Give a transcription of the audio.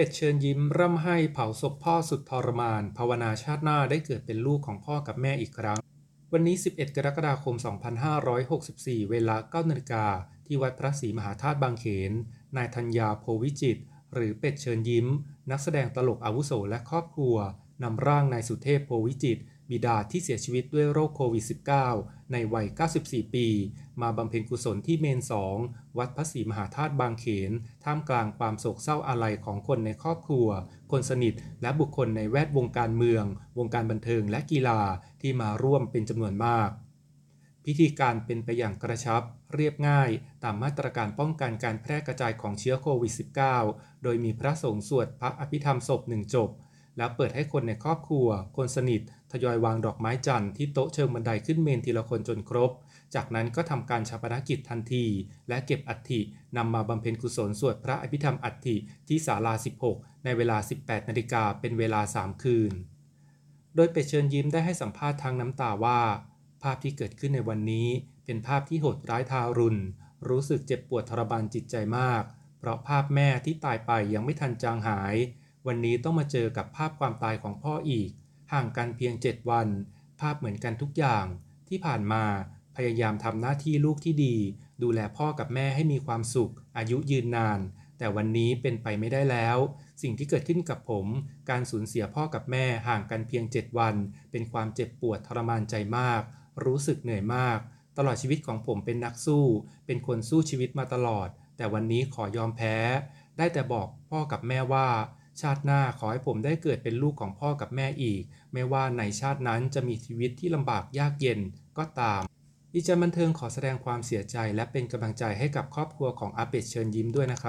เป็ดเชิญยิ้มร่ำไห้เผาศพพ่อสุดทรมาน ภาวนาชาติหน้าได้เกิดเป็นลูกของพ่อกับแม่อีกครั้ง วันนี้ 11 กรกฎาคม 2564 เวลา 9นาฬิกาที่วัดพระศรีมหาธาตุบางเขน นายธัญญาโพวิจิต หรือเป็ดเชิญยิ้ม นักแสดงตลกอาวุโสและครอบครัวนำร่างนายสุเทพโพวิจิตร บิดาที่เสียชีวิตด้วยโรคโควิด -19 ในวัย 94 ปี มาบำเพ็ญกุศลที่เมน 2 วัดพระศรีมหาธาตุบางเขน ท่ามกลางความโศกเศร้าอาลัยของคนในครอบครัว คนสนิท และบุคคลในแวดวงการเมือง วงการบันเทิงและกีฬาที่มาร่วมเป็นจำนวนมาก พิธีการเป็นไปอย่างกระชับ เรียบง่าย ตามมาตรการป้องกันการแพร่กระจายของเชื้อโควิด -19 โดยมีพระสงฆ์สวดพระอภิธรรมศพหนึ่งจบ แล้วเปิดให้คนในครอบครัว คนสนิท ทยอยวางดอกไม้จันทร์ที่โต๊ะเชิงบันไดขึ้นเมนทีละคนจนครบ จากนั้นก็ทำการชาปนกิจทันที และเก็บอัฐินำมาบำเพ็ญกุศลสวดพระอภิธรรมอัฐิที่ศาลา 16 ในเวลา 18 นาฬิกาเป็นเวลา 3 คืน โดยเป็ดเชิญยิ้มได้ให้สัมภาษณ์ทางน้ำตาว่า ภาพที่เกิดขึ้นในวันนี้ เป็นภาพที่โหดร้ายทารุณ รู้สึกเจ็บปวดทรมานจิตใจมาก เพราะภาพแม่ที่ตายไปยังไม่ทันจางหาย วันนี้ต้องมาเจอกับภาพความตายของพ่ออีก ห่างกันเพียง 7 วัน ภาพเหมือนกันทุกอย่าง ที่ผ่านมาพยายามทำหน้าที่ลูกที่ดี ดูแลพ่อกับแม่ให้มีความสุข อายุยืนนาน แต่วันนี้เป็นไปไม่ได้แล้ว สิ่งที่เกิดขึ้นกับผม การสูญเสียพ่อกับแม่ห่างกันเพียง 7 วัน เป็นความเจ็บปวดทรมานใจมาก รู้สึกเหนื่อยมาก ตลอดชีวิตของผมเป็นนักสู้ เป็นคนสู้ชีวิตมาตลอด แต่วันนี้ขอยอมแพ้ ได้แต่บอกพ่อกับแม่ว่า ชาติหน้าขอให้ผมได้เกิดเป็นลูกของพ่อกับแม่อีก ไม่ว่าในชาตินั้นจะมีชีวิตที่ลำบากยากเย็นก็ตามดิจันบันเทิงขอแสดงความเสียใจและเป็นกำลังใจให้กับครอบครัวของอาเป็ดเชิญยิ้มด้วยนะครับ